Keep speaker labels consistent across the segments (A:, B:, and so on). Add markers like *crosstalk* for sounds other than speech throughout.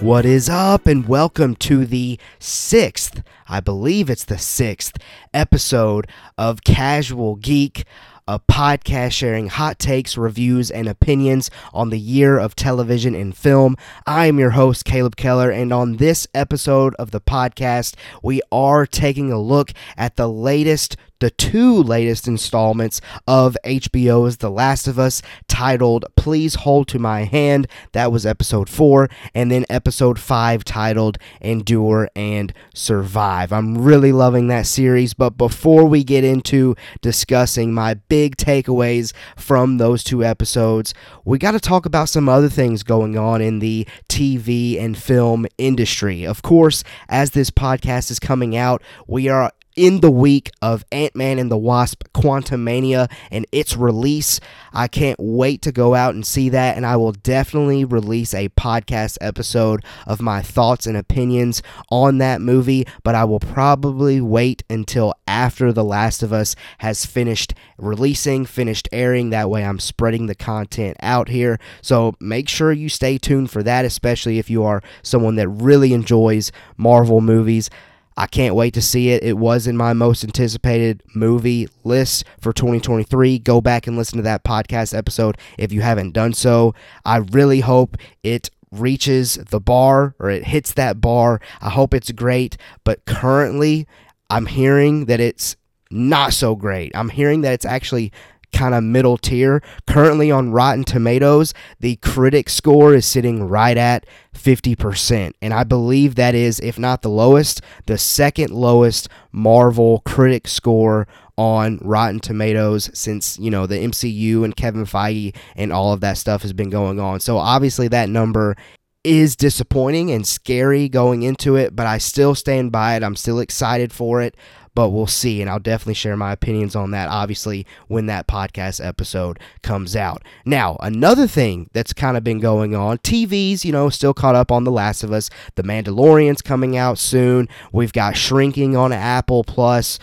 A: What is up, and welcome to the sixth, I believe it's the sixth episode of Casual Geek, a podcast sharing hot takes, reviews, and opinions on the year of television and film. I am your host, Caleb Keller, and on this episode of the podcast, we are taking a look at the latest the two latest installments of HBO's The Last of Us, titled Please Hold to My Hand. That was episode four. And then episode five, titled Endure and Survive. I'm really loving that series. But before we get into discussing my big takeaways from those two episodes, we got to talk about some other things going on in the TV and film industry. Of course, as this podcast is coming out, we are in the week of Ant Man and the Wasp Quantumania and its release. I can't wait to go out and see that, and I will definitely release a podcast episode of my thoughts and opinions on that movie, but I will probably wait until after The Last of Us has finished releasing, finished airing. That way, I'm spreading the content out here. So make sure you stay tuned for that, especially if you are someone that really enjoys Marvel movies. I can't wait to see it. It was in my most anticipated movie list for 2023. Go back and listen to that podcast episode if you haven't done so. I really hope it reaches the bar or it hits that bar. I hope it's great, but currently I'm hearing that it's not so great. I'm hearing that it's actually kind of middle tier. Currently on Rotten Tomatoes, the critic score is sitting right at 50%. And I believe that is, if not the lowest, the second lowest Marvel critic score on Rotten Tomatoes since, you know, the MCU and Kevin Feige and all of that stuff has been going on. So obviously that number is disappointing and scary going into it, but I still stand by it. I'm still excited for it but we'll see. And I'll definitely share my opinions on that, obviously, when that podcast episode comes out. Now, another thing that's kind of been going on TV's, you know, still caught up on The Last of Us. The Mandalorian's coming out soon. We've got Shrinking on Apple Plus.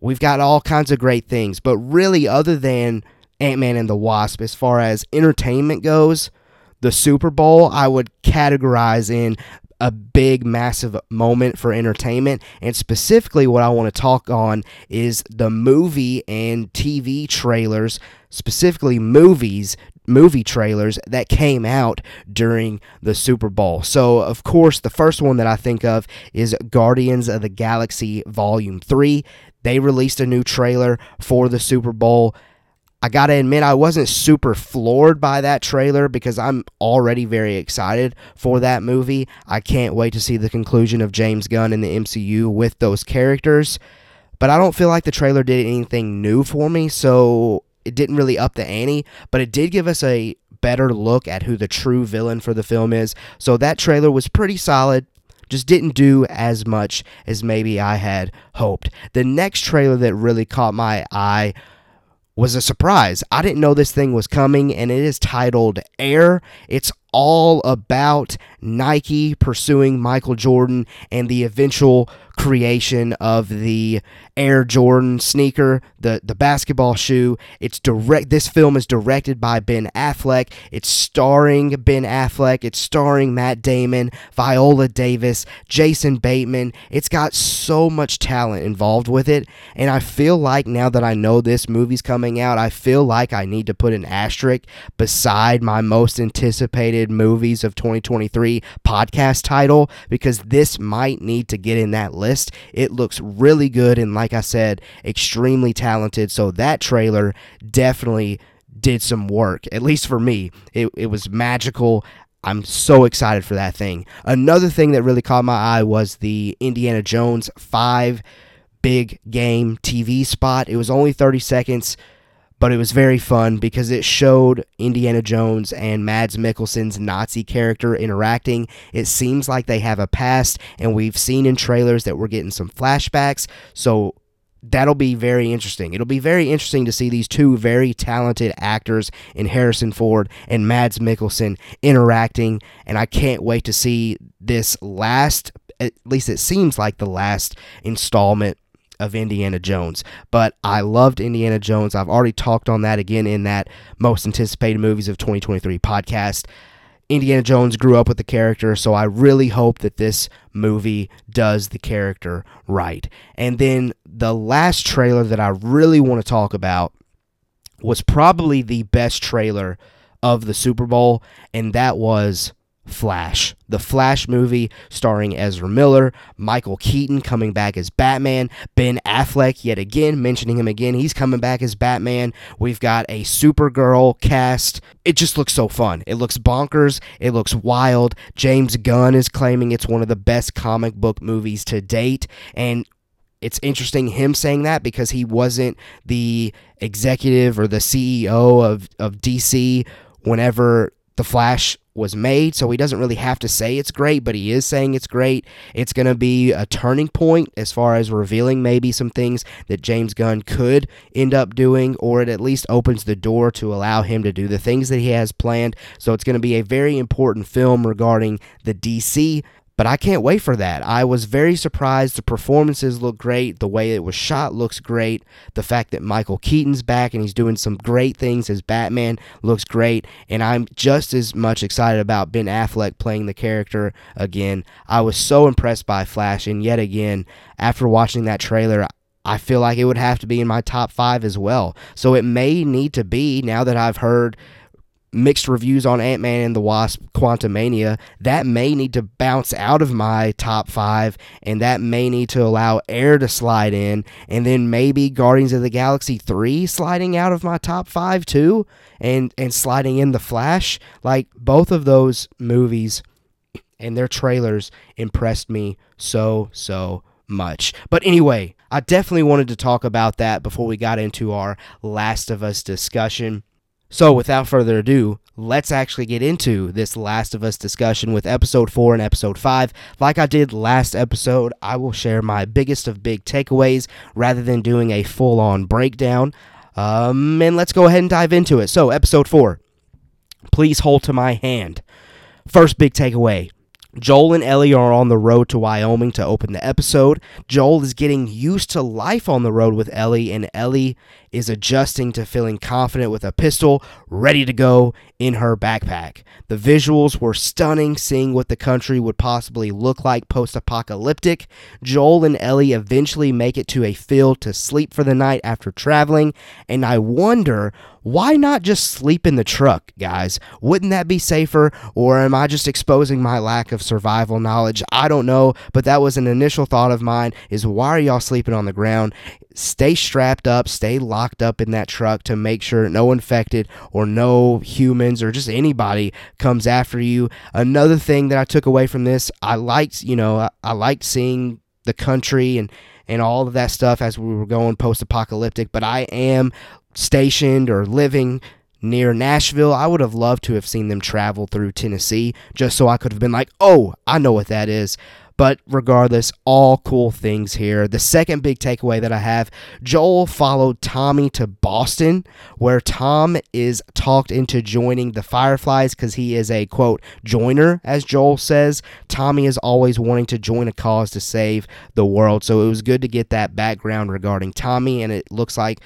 A: We've got all kinds of great things. But really, other than Ant Man and the Wasp, as far as entertainment goes, the Super Bowl I would categorize in a big, massive moment for entertainment. And specifically, what I want to talk on is the movie and TV trailers, specifically movies movie trailers that came out during the Super Bowl. So, of course, the first one that I think of is Guardians of the Galaxy Volume 3. They released a new trailer for the Super Bowl. I gotta admit, I wasn't super floored by that trailer because I'm already very excited for that movie. I can't wait to see the conclusion of James Gunn in the MCU with those characters. But I don't feel like the trailer did anything new for me, so it didn't really up the ante. But it did give us a better look at who the true villain for the film is. So that trailer was pretty solid just didn't do as much as maybe I had hoped. The next trailer that really caught my eye was a surprise. I didn't know this thing was coming, and it is titled Air. It's all about Nike pursuing Michael Jordan and the eventual creation of the Air Jordan sneaker, the the basketball shoe. It's direct this film is directed by Ben Affleck. It's starring Ben Affleck, it's starring Matt Damon, Viola Davis, Jason Bateman. It's got so much talent involved with it, and I feel like now that I know this movie's coming out, I feel like I need to put an asterisk beside my most anticipated movies of 2023 podcast title because this might need to get in that list. It looks really good and like I said, extremely talented. So that trailer definitely did some work, at least for me. It, it was magical. I'm so excited for that thing. Another thing that really caught my eye was the Indiana Jones 5 big game TV spot. It was only 30 seconds but it was very fun because it showed Indiana Jones and Mads Mikkelsen's Nazi character interacting. It seems like they have a past, and we've seen in trailers that we're getting some flashbacks. So that'll be very interesting. It'll be very interesting to see these two very talented actors in Harrison Ford and Mads Mikkelsen interacting, and I can't wait to see this last. At least it seems like the last installment of Indiana Jones. But I loved Indiana Jones. I've already talked on that again in that most anticipated movies of 2023 podcast. Indiana Jones grew up with the character, so I really hope that this movie does the character right. And then the last trailer that I really want to talk about was probably the best trailer of the Super Bowl, and that was Flash, the Flash movie starring Ezra Miller, Michael Keaton coming back as Batman, Ben Affleck yet again, mentioning him again, he's coming back as Batman. We've got a Supergirl cast. It just looks so fun. It looks bonkers, it looks wild. James Gunn is claiming it's one of the best comic book movies to date, and it's interesting him saying that because he wasn't the executive or the CEO of, of DC whenever the Flash was made, so he doesn't really have to say it's great, but he is saying it's great. It's going to be a turning point as far as revealing maybe some things that James Gunn could end up doing, or it at least opens the door to allow him to do the things that he has planned. So it's going to be a very important film regarding the DC but I can't wait for that. I was very surprised. The performances look great. The way it was shot looks great. The fact that Michael Keaton's back and he's doing some great things as Batman looks great. And I'm just as much excited about Ben Affleck playing the character again. I was so impressed by Flash. And yet again, after watching that trailer, I feel like it would have to be in my top five as well. So it may need to be now that I've heard mixed reviews on Ant Man and the Wasp Quantumania, that may need to bounce out of my top five, and that may need to allow air to slide in, and then maybe Guardians of the Galaxy 3 sliding out of my top five too, and, and sliding in The Flash. Like both of those movies and their trailers impressed me so, so much. But anyway, I definitely wanted to talk about that before we got into our Last of Us discussion. So, without further ado, let's actually get into this Last of Us discussion with episode 4 and episode 5. Like I did last episode, I will share my biggest of big takeaways rather than doing a full on breakdown. Um, and let's go ahead and dive into it. So, episode 4 Please hold to my hand. First big takeaway Joel and Ellie are on the road to Wyoming to open the episode. Joel is getting used to life on the road with Ellie, and Ellie is adjusting to feeling confident with a pistol ready to go in her backpack. The visuals were stunning, seeing what the country would possibly look like post apocalyptic. Joel and Ellie eventually make it to a field to sleep for the night after traveling, and I wonder why not just sleep in the truck, guys? Wouldn't that be safer? Or am I just exposing my lack of survival knowledge? I don't know, but that was an initial thought of mine is why are y'all sleeping on the ground? Stay strapped up, stay locked up in that truck to make sure no infected or no humans or just anybody comes after you. Another thing that I took away from this, I liked, you know, I, I liked seeing the country and and all of that stuff as we were going post apocalyptic, but I am stationed or living near Nashville. I would have loved to have seen them travel through Tennessee just so I could have been like, oh, I know what that is. But regardless, all cool things here. The second big takeaway that I have Joel followed Tommy to Boston, where Tom is talked into joining the Fireflies because he is a quote joiner, as Joel says. Tommy is always wanting to join a cause to save the world. So it was good to get that background regarding Tommy, and it looks like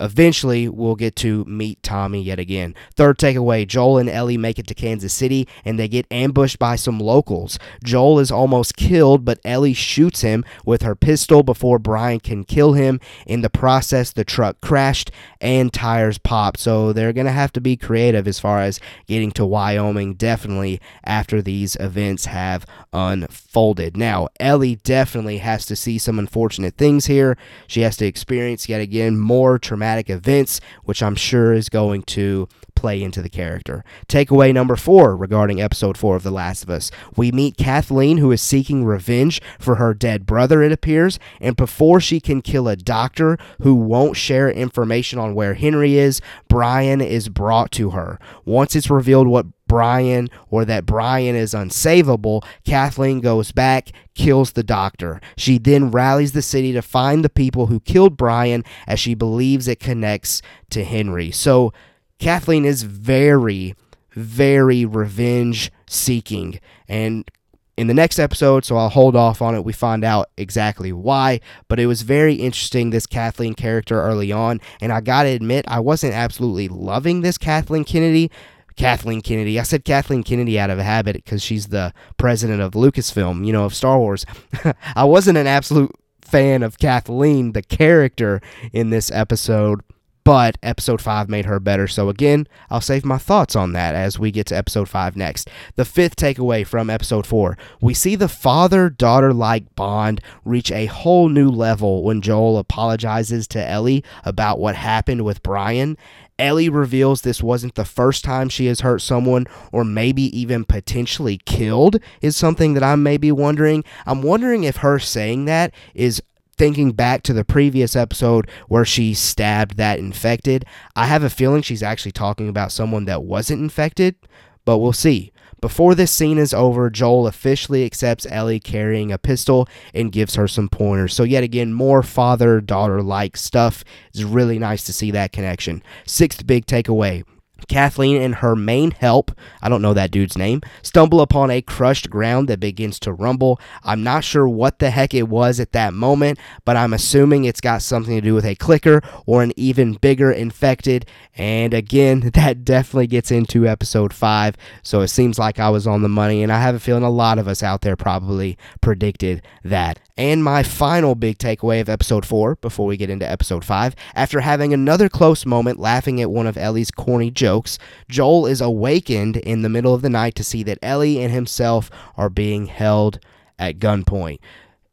A: Eventually, we'll get to meet Tommy yet again. Third takeaway Joel and Ellie make it to Kansas City and they get ambushed by some locals. Joel is almost killed, but Ellie shoots him with her pistol before Brian can kill him. In the process, the truck crashed and tires popped. So they're going to have to be creative as far as getting to Wyoming, definitely after these events have unfolded. Now, Ellie definitely has to see some unfortunate things here. She has to experience yet again more traumatic events, which I'm sure is going to play into the character. Takeaway number four regarding episode four of The Last of Us. We meet Kathleen, who is seeking revenge for her dead brother, it appears, and before she can kill a doctor who won't share information on where Henry is, Brian is brought to her. Once it's revealed what Brian or that Brian is unsavable, Kathleen goes back, kills the doctor. She then rallies the city to find the people who killed Brian as she believes it connects to Henry. So Kathleen is very, very revenge seeking. And in the next episode, so I'll hold off on it. We find out exactly why, but it was very interesting this Kathleen character early on, and I gotta admit, I wasn't absolutely loving this Kathleen Kennedy Kathleen Kennedy. I said Kathleen Kennedy out of habit because she's the president of Lucasfilm, you know, of Star Wars. *laughs* I wasn't an absolute fan of Kathleen, the character in this episode, but episode 5 made her better. So, again, I'll save my thoughts on that as we get to episode 5 next. The fifth takeaway from episode 4 we see the father daughter like bond reach a whole new level when Joel apologizes to Ellie about what happened with Brian. Ellie reveals this wasn't the first time she has hurt someone or maybe even potentially killed, is something that I may be wondering. I'm wondering if her saying that is thinking back to the previous episode where she stabbed that infected, I have a feeling she's actually talking about someone that wasn't infected, but we'll see. Before this scene is over, Joel officially accepts Ellie carrying a pistol and gives her some pointers. So, yet again, more father daughter like stuff. It's really nice to see that connection. Sixth big takeaway Kathleen and her main help, I don't know that dude's name, stumble upon a crushed ground that begins to rumble. I'm not sure what the heck it was at that moment, but I'm assuming it's got something to do with a clicker or an even bigger infected. And again, *laughs* that definitely gets into episode 5, so it seems like I was on the money, and I have a feeling a lot of us out there probably predicted that. And my final big takeaway of episode 4 before we get into episode 5, after having another close moment laughing at one of Ellie's corny jokes jokes, Joel is awakened in the middle of the night to see that Ellie and himself are being held at gunpoint.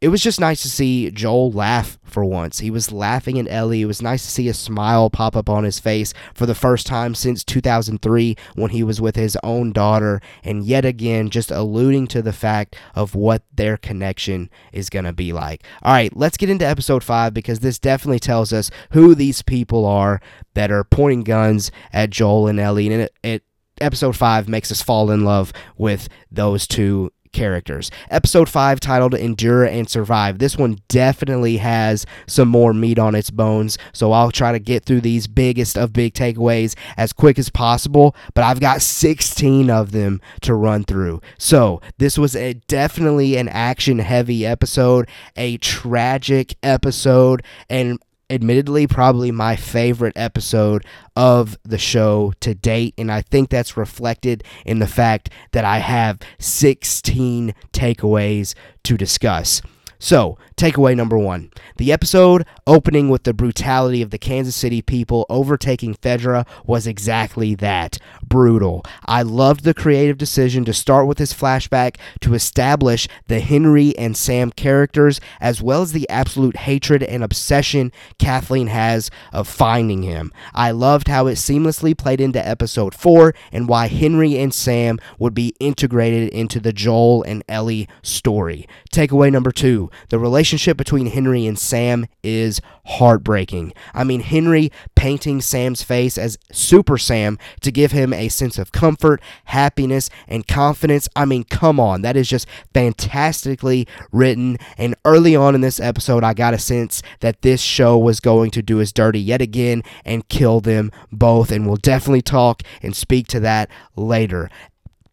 A: It was just nice to see Joel laugh for once. He was laughing at Ellie. It was nice to see a smile pop up on his face for the first time since 2003 when he was with his own daughter, and yet again, just alluding to the fact of what their connection is going to be like. All right, let's get into episode 5 because this definitely tells us who these people are that are pointing guns at Joel and Ellie, and it, it episode 5 makes us fall in love with those two characters. Episode 5 titled Endure and Survive. This one definitely has some more meat on its bones, so I'll try to get through these biggest of big takeaways as quick as possible, but I've got 16 of them to run through. So, this was a definitely an action heavy episode, a tragic episode, and admittedly probably my favorite episode of the show to date and I think that's reflected in the fact that I have 16 takeaways to discuss. So, takeaway number one the episode opening with the brutality of the Kansas City people overtaking Fedra was exactly that brutal. I loved the creative decision to start with this flashback to establish the Henry and Sam characters, as well as the absolute hatred and obsession Kathleen has of finding him. I loved how it seamlessly played into episode 4 and why Henry and Sam would be integrated into the Joel and Ellie story. Takeaway number two the relationship between Henry and Sam is heartbreaking. I mean, Henry painting Sam's face as Super Sam to give him a sense of comfort, happiness, and confidence. I mean, come on. That is just fantastically written. And early on in this episode, I got a sense that this show was going to do us dirty yet again and kill them both. And we'll definitely talk and speak to that later.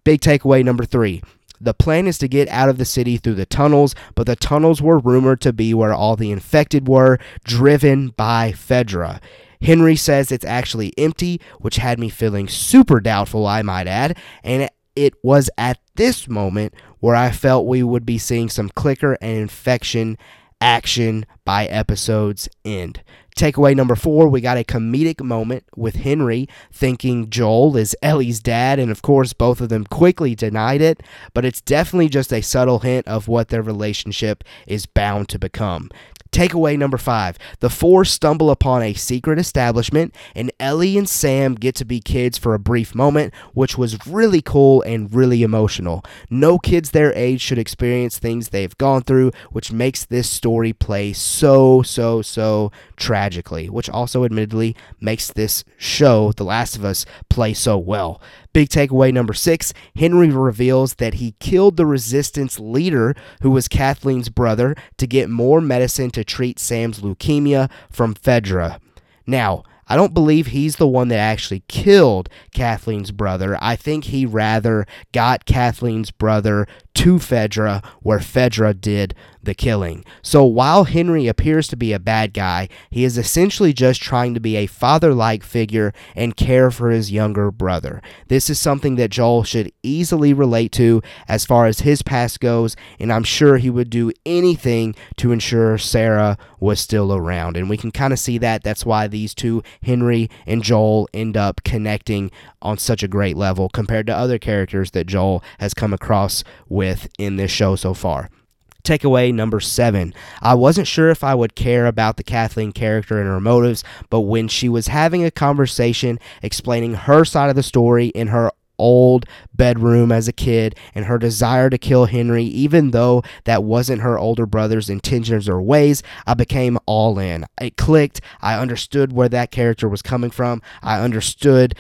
A: Big takeaway number three the plan is to get out of the city through the tunnels, but the tunnels were rumored to be where all the infected were, driven by Fedra. Henry says it's actually empty, which had me feeling super doubtful, I might add, and it was at this moment where I felt we would be seeing some clicker and infection action by episode's end. Takeaway number four, we got a comedic moment with Henry thinking Joel is Ellie's dad, and of course, both of them quickly denied it, but it's definitely just a subtle hint of what their relationship is bound to become. Takeaway number five the four stumble upon a secret establishment, and Ellie and Sam get to be kids for a brief moment, which was really cool and really emotional. No kids their age should experience things they've gone through, which makes this story play so, so, so tragically, which also admittedly makes this show, The Last of Us, play so well. Big takeaway number six Henry reveals that he killed the resistance leader, who was Kathleen's brother, to get more medicine to treat Sam's leukemia from Fedra. Now, I don't believe he's the one that actually killed Kathleen's brother. I think he rather got Kathleen's brother to Fedra, where Fedra did the killing. So while Henry appears to be a bad guy, he is essentially just trying to be a father like figure and care for his younger brother. This is something that Joel should easily relate to as far as his past goes, and I'm sure he would do anything to ensure Sarah was still around. And we can kind of see that. That's why these two, Henry and Joel, end up connecting on such a great level compared to other characters that Joel has come across with in this show so far. Takeaway number seven. I wasn't sure if I would care about the Kathleen character and her motives, but when she was having a conversation explaining her side of the story in her old bedroom as a kid and her desire to kill Henry, even though that wasn't her older brother's intentions or ways, I became all in. It clicked. I understood where that character was coming from. I understood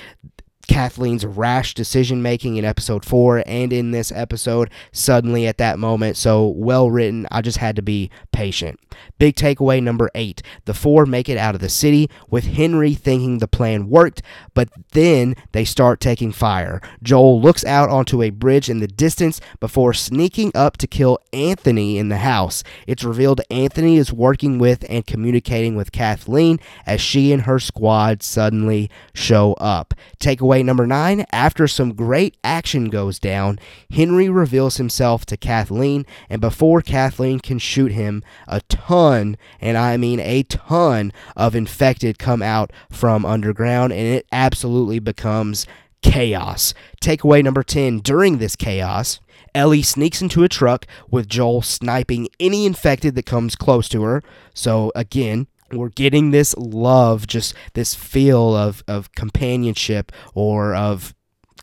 A: Kathleen's rash decision making in episode four and in this episode suddenly at that moment. So well written. I just had to be patient. Big takeaway number eight the four make it out of the city with Henry thinking the plan worked, but then they start taking fire. Joel looks out onto a bridge in the distance before sneaking up to kill Anthony in the house. It's revealed Anthony is working with and communicating with Kathleen as she and her squad suddenly show up. Takeaway number nine after some great action goes down, Henry reveals himself to Kathleen, and before Kathleen can shoot him, a ton, and I mean a ton, of infected come out from underground, and it absolutely becomes chaos. Takeaway number 10 during this chaos, Ellie sneaks into a truck with Joel sniping any infected that comes close to her. So, again, we're getting this love, just this feel of, of companionship or of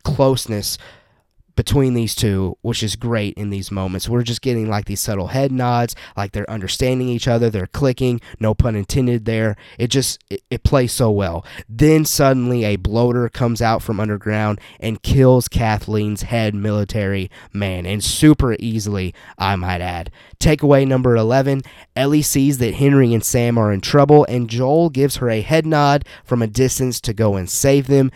A: closeness between these two, which is great in these moments. We're just getting like these subtle head nods, like they're understanding each other, they're clicking, no pun intended there. It just it, it plays so well. Then suddenly a bloater comes out from underground and kills Kathleen's head military man, and super easily, I might add. Takeaway number 11 Ellie sees that Henry and Sam are in trouble, and Joel gives her a head nod from a distance to go and save them.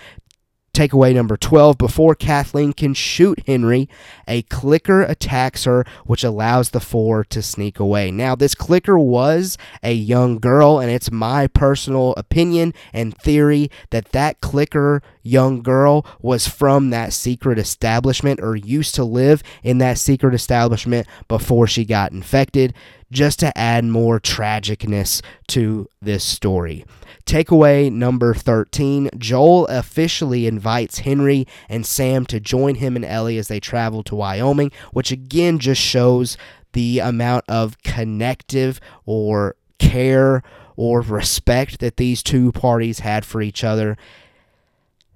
A: Takeaway number 12 before Kathleen can shoot Henry, a clicker attacks her, which allows the four to sneak away. Now, this clicker was a young girl, and it's my personal opinion and theory that that clicker young girl was from that secret establishment or used to live in that secret establishment before she got infected, just to add more tragicness to this story. Takeaway number 13 Joel officially invites Henry and Sam to join him and Ellie as they travel to Wyoming, which again just shows the amount of connective or care or respect that these two parties had for each other.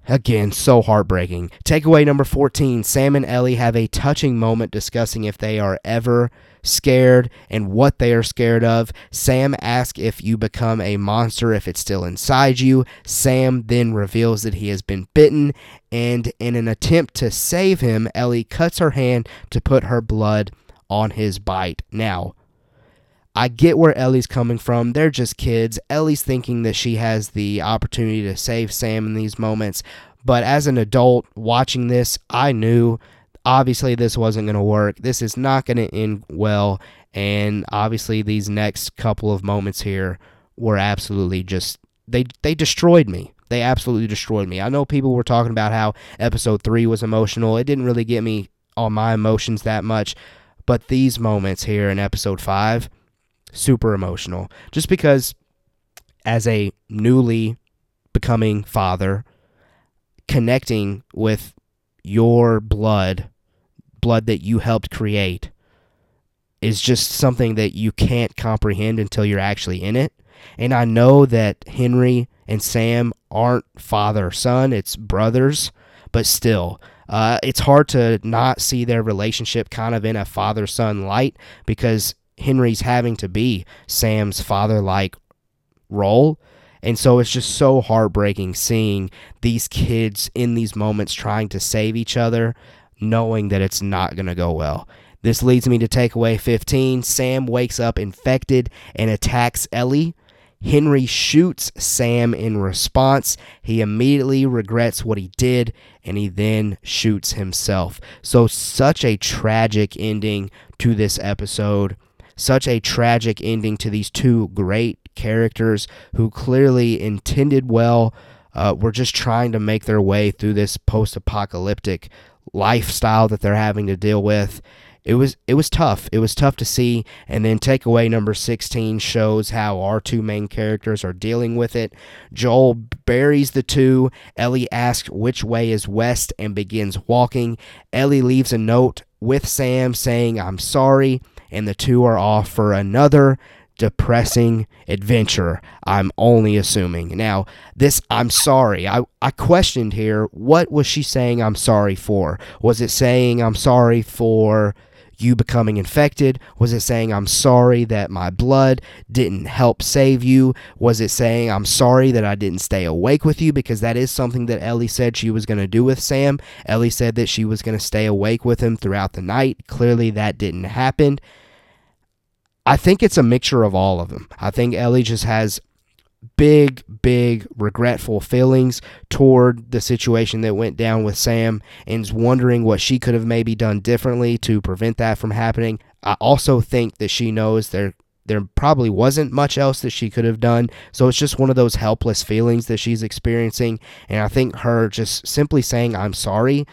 A: Again, so heartbreaking. Takeaway number 14 Sam and Ellie have a touching moment discussing if they are ever scared and what they are scared of. Sam asks if you become a monster if it's still inside you. Sam then reveals that he has been bitten, and in an attempt to save him, Ellie cuts her hand to put her blood on his bite. Now, I get where Ellie's coming from. They're just kids. Ellie's thinking that she has the opportunity to save Sam in these moments. But as an adult watching this, I knew obviously this wasn't going to work. This is not going to end well. And obviously, these next couple of moments here were absolutely just they they destroyed me. They absolutely destroyed me. I know people were talking about how episode three was emotional. It didn't really get me on my emotions that much, but these moments here in episode five, super emotional. Just because, as a newly becoming father, connecting with your blood, blood that you helped create, is just something that you can't comprehend until you're actually in it. And I know that Henry and Sam aren't father son, it's brothers, but still, uh, it's hard to not see their relationship kind of in a father son light because Henry's having to be Sam's father like role. And so it's just so heartbreaking seeing these kids in these moments trying to save each other, knowing that it's not going to go well. This leads me to takeaway 15. Sam wakes up infected and attacks Ellie. Henry shoots Sam in response. He immediately regrets what he did and he then shoots himself. So, such a tragic ending to this episode. Such a tragic ending to these two great characters who clearly intended well. Uh, were just trying to make their way through this post apocalyptic lifestyle that they're having to deal with it was it was tough. It was tough to see. And then takeaway number 16 shows how our two main characters are dealing with it. Joel buries the two. Ellie asks which way is west and begins walking. Ellie leaves a note with Sam saying, I'm sorry. And the two are off for another depressing adventure. I'm only assuming. Now, this I'm sorry. I, I questioned here what was she saying I'm sorry for? Was it saying I'm sorry for you becoming infected? Was it saying, I'm sorry that my blood didn't help save you? Was it saying, I'm sorry that I didn't stay awake with you? Because that is something that Ellie said she was going to do with Sam. Ellie said that she was going to stay awake with him throughout the night. Clearly, that didn't happen. I think it's a mixture of all of them. I think Ellie just has big, big regretful feelings toward the situation that went down with Sam and is wondering what she could have maybe done differently to prevent that from happening. I also think that she knows there there probably wasn't much else that she could have done. So it's just one of those helpless feelings that she's experiencing. And I think her just simply saying, I'm sorry,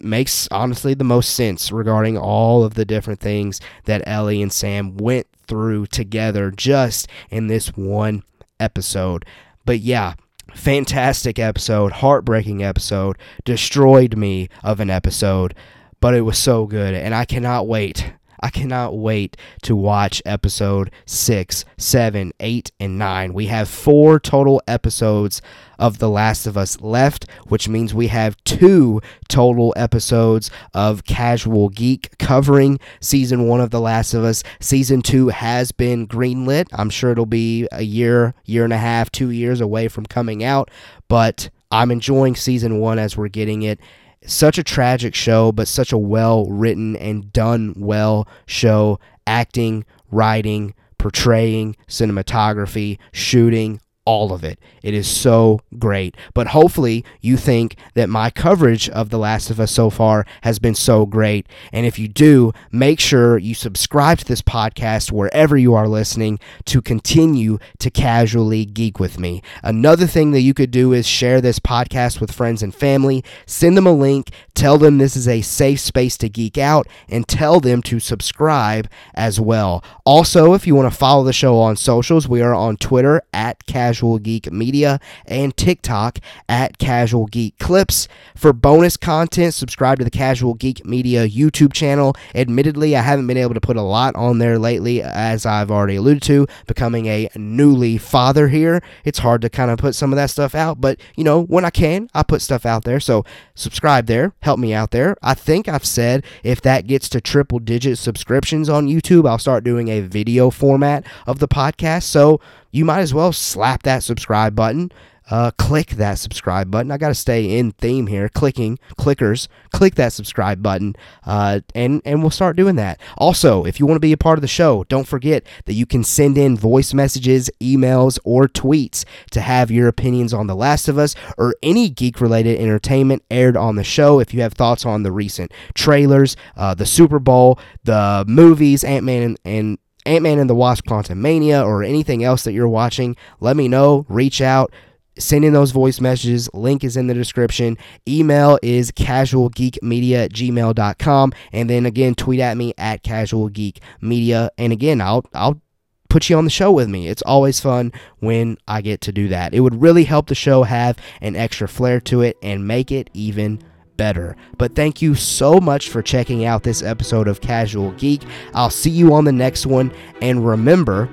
A: makes honestly the most sense regarding all of the different things that Ellie and Sam went through together just in this one episode. But yeah, fantastic episode, heartbreaking episode, destroyed me of an episode, but it was so good, and I cannot wait I cannot wait to watch episode six, seven, eight, and 9. We have four total episodes of The Last of Us left, which means we have two total episodes of Casual Geek covering season 1 of The Last of Us. Season 2 has been greenlit. I'm sure it'll be a year, year and a half, 2 years away from coming out, but I'm enjoying season 1 as we're getting it such a tragic show, but such a well written and done well show. Acting, writing, portraying, cinematography, shooting, all of it. It is so great. But hopefully, you think that my coverage of The Last of Us so far has been so great. And if you do, make sure you subscribe to this podcast wherever you are listening to continue to casually geek with me. Another thing that you could do is share this podcast with friends and family. Send them a link, tell them this is a safe space to geek out, and tell them to subscribe as well. Also, if you want to follow the show on socials, we are on Twitter at casual Casual Geek Media and TikTok at Casual Geek Clips. For bonus content, subscribe to the Casual Geek Media YouTube channel. Admittedly, I haven't been able to put a lot on there lately, as I've already alluded to, becoming a newly father here. It's hard to kind of put some of that stuff out, but you know, when I can, I put stuff out there. So subscribe there, help me out there. I think I've said if that gets to triple digit subscriptions on YouTube, I'll start doing a video format of the podcast. So you might as well slap that subscribe button. Uh, click that subscribe button. I got to stay in theme here. Clicking, clickers, click that subscribe button, uh, and and we'll start doing that. Also, if you want to be a part of the show, don't forget that you can send in voice messages, emails, or tweets to have your opinions on The Last of Us or any geek-related entertainment aired on the show. If you have thoughts on the recent trailers, uh, the Super Bowl, the movies, Ant Man and, and Ant Man and the Wasp Quantumania or anything else that you're watching, let me know. Reach out. Send in those voice messages. Link is in the description. Email is casualgeekmedia gmail.com. And then again, tweet at me at casualgeekmedia. And again, I'll, I'll put you on the show with me. It's always fun when I get to do that. It would really help the show have an extra flair to it and make it even better. But thank you so much for checking out this episode of Casual Geek. I'll see you on the next one. And remember,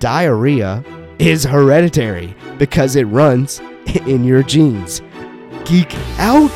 A: diarrhea is hereditary because it runs *laughs* in your genes. Geek out.